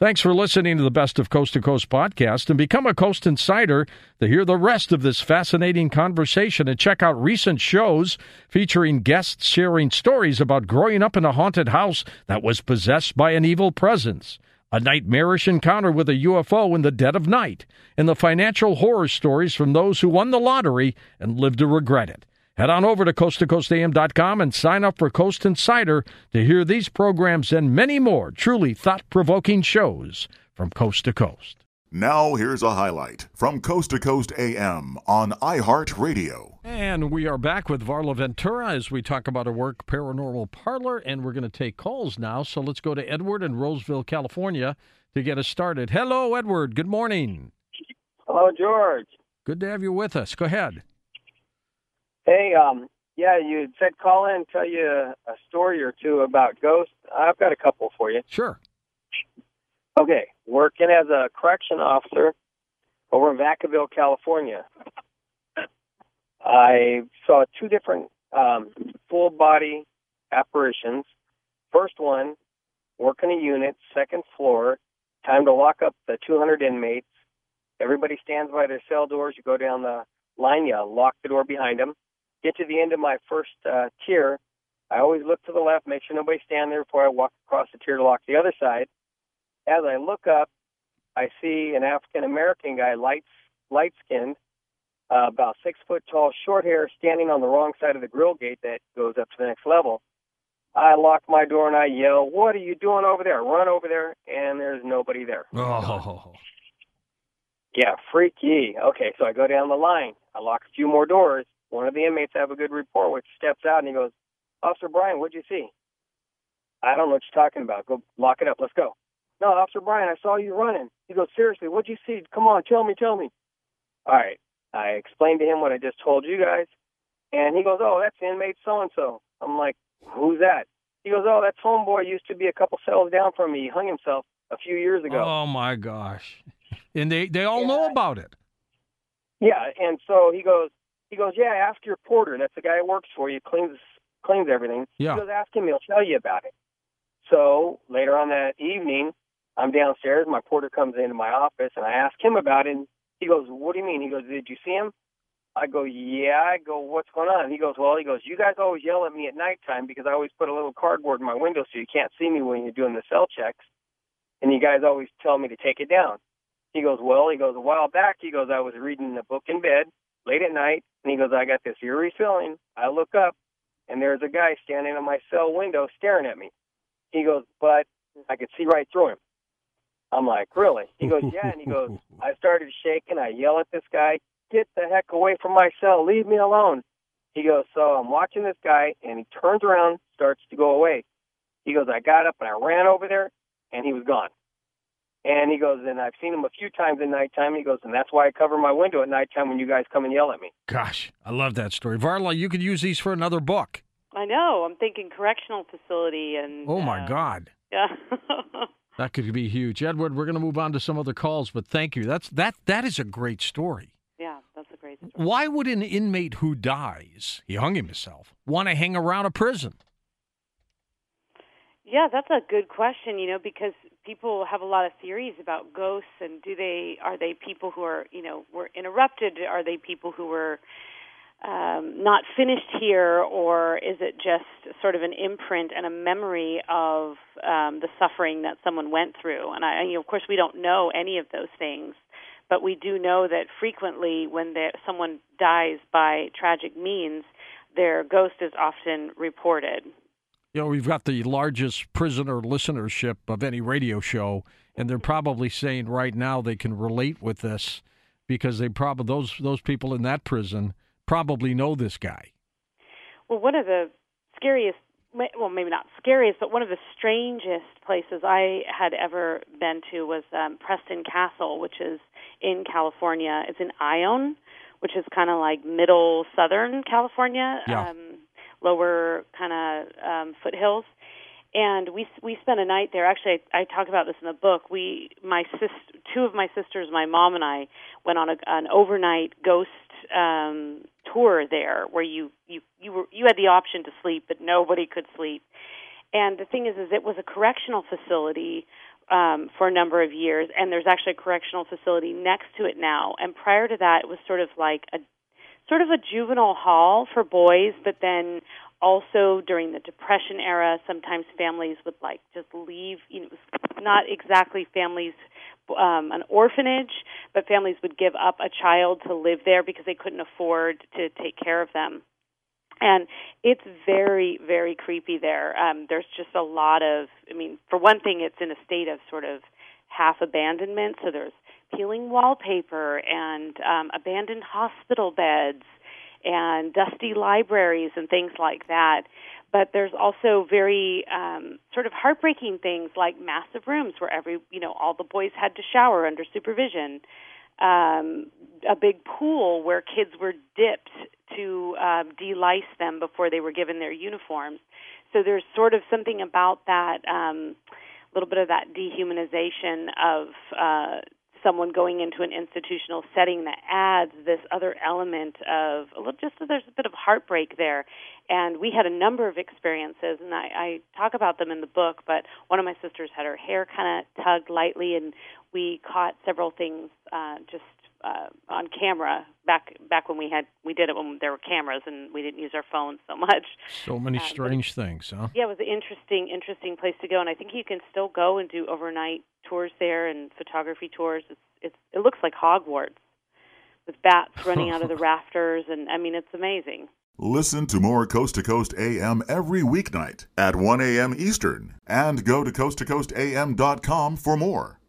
Thanks for listening to the Best of Coast to Coast podcast and become a Coast Insider to hear the rest of this fascinating conversation and check out recent shows featuring guests sharing stories about growing up in a haunted house that was possessed by an evil presence, a nightmarish encounter with a UFO in the dead of night, and the financial horror stories from those who won the lottery and lived to regret it. Head on over to coasttocoastam.com and sign up for Coast Insider to hear these programs and many more truly thought provoking shows from coast to coast. Now, here's a highlight from Coast to Coast AM on iHeartRadio. And we are back with Varla Ventura as we talk about a work paranormal parlor, and we're going to take calls now. So let's go to Edward in Roseville, California to get us started. Hello, Edward. Good morning. Hello, George. Good to have you with us. Go ahead. Hey, um, yeah, you said call in and tell you a, a story or two about ghosts. I've got a couple for you. Sure. Okay, working as a correction officer over in Vacaville, California. I saw two different um, full body apparitions. First one, working a unit, second floor, time to lock up the 200 inmates. Everybody stands by their cell doors. You go down the line, you lock the door behind them. Get to the end of my first uh, tier. I always look to the left, make sure nobody's standing there before I walk across the tier to lock the other side. As I look up, I see an African American guy, light light skinned, uh, about six foot tall, short hair, standing on the wrong side of the grill gate that goes up to the next level. I lock my door and I yell, "What are you doing over there?" Run over there, and there's nobody there. Oh. Yeah, freaky. Okay, so I go down the line. I lock a few more doors. One of the inmates I have a good rapport with steps out and he goes, Officer Brian, what'd you see? I don't know what you're talking about. Go lock it up. Let's go. No, Officer Brian, I saw you running. He goes, seriously, what'd you see? Come on, tell me, tell me. All right. I explained to him what I just told you guys. And he goes, oh, that's inmate so-and-so. I'm like, who's that? He goes, oh, that's homeboy used to be a couple cells down from me. He hung himself a few years ago. Oh, my gosh. And they, they all Yeah. know about it. Yeah, and so he goes, he goes, yeah, ask your porter. That's the guy who works for you, cleans cleans everything. Yeah. He goes, ask him. He'll tell you about it. So later on that evening, I'm downstairs. My porter comes into my office, and I ask him about it. And he goes, what do you mean? He goes, did you see him? I go, yeah. I go, what's going on? He goes, well, he goes, you guys always yell at me at nighttime because I always put a little cardboard in my window so you can't see me when you're doing the cell checks. And you guys always tell me to take it down. He goes, well, he goes, a while back, he goes, I was reading a book in bed late at night, and he goes, I got this eerie feeling. I look up, and there's a guy standing in my cell window staring at me. He goes, but I could see right through him. I'm like, really? He goes, yeah. And he goes, I started shaking. I yell at this guy, get the heck away from my cell. Leave me alone. He goes, so I'm watching this guy, and he turns around, starts to go away. He goes, I got up and I ran over there, and he was gone. And he goes, and I've seen him a few times at nighttime. He goes, and that's why I cover my window at nighttime when you guys come and yell at me. Gosh, I love that story. Varla, you could use these for another book. I know. I'm thinking correctional facility and. Oh, my uh, God. Yeah. That could be huge. Edward, we're going to move on to some other calls, but thank you. That's that that is a great story. yeah, that's a great story. Why would an inmate who dies, he hung himself, want to hang around a prison? Yeah, that's a good question. You know, because people have a lot of theories about ghosts, and do they are they people who are you know were interrupted? Are they people who were um, not finished here, or is it just sort of an imprint and a memory of um, the suffering that someone went through? And I, you know, of course, we don't know any of those things, but we do know that frequently, when someone dies by tragic means, their ghost is often reported. You know, we've got the largest prisoner listenership of any radio show, and they're probably saying right now they can relate with this because they probably those those people in that prison probably know this guy. Well, one of the scariest, well, maybe not scariest, but one of the strangest places I had ever been to was um, Preston Castle, which is in California. It's in Ione, which is kind of like middle southern California, Yeah. um, lower kind of um, foothills. And we we spent a night there. Actually, I, I talk about this in the book. We, my sis, two of my sisters, my mom and I, went on a, an overnight ghost um, tour there, where you you you were you had the option to sleep, but nobody could sleep. And the thing is, is it was a correctional facility um, for a number of years, and there's actually a correctional facility next to it now. And prior to that, it was sort of like a sort of a juvenile hall for boys, but then also during the depression era sometimes families would like just leave you know not exactly families um an orphanage but families would give up a child to live there because they couldn't afford to take care of them and it's very very creepy there um there's just a lot of i mean for one thing it's in a state of sort of half abandonment so there's peeling wallpaper and um abandoned hospital beds and dusty libraries and things like that. But there's also very um, sort of heartbreaking things like massive rooms where every you know all the boys had to shower under supervision. Um, a big pool where kids were dipped to um, delice them before they were given their uniforms. So there's sort of something about that, um, a little bit of that dehumanization of uh, someone going into an institutional setting that adds this other element of a little, just there's a bit of heartbreak there. And we had a number of experiences, and I, I talk about them in the book. But one of my sisters had her hair kind of tugged lightly, and we caught several things uh, just uh, on camera back back when we had we did it when there were cameras and we didn't use our phones so much. So many um, strange things, huh? Yeah, it was an interesting interesting place to go, and I think you can still go and do overnight tours there and photography tours. It's it's it looks like Hogwarts with bats running out of the rafters, and I mean it's amazing. Listen to more Coast to Coast AM every weeknight at 1 a.m. Eastern and go to coasttocoastam.com for more.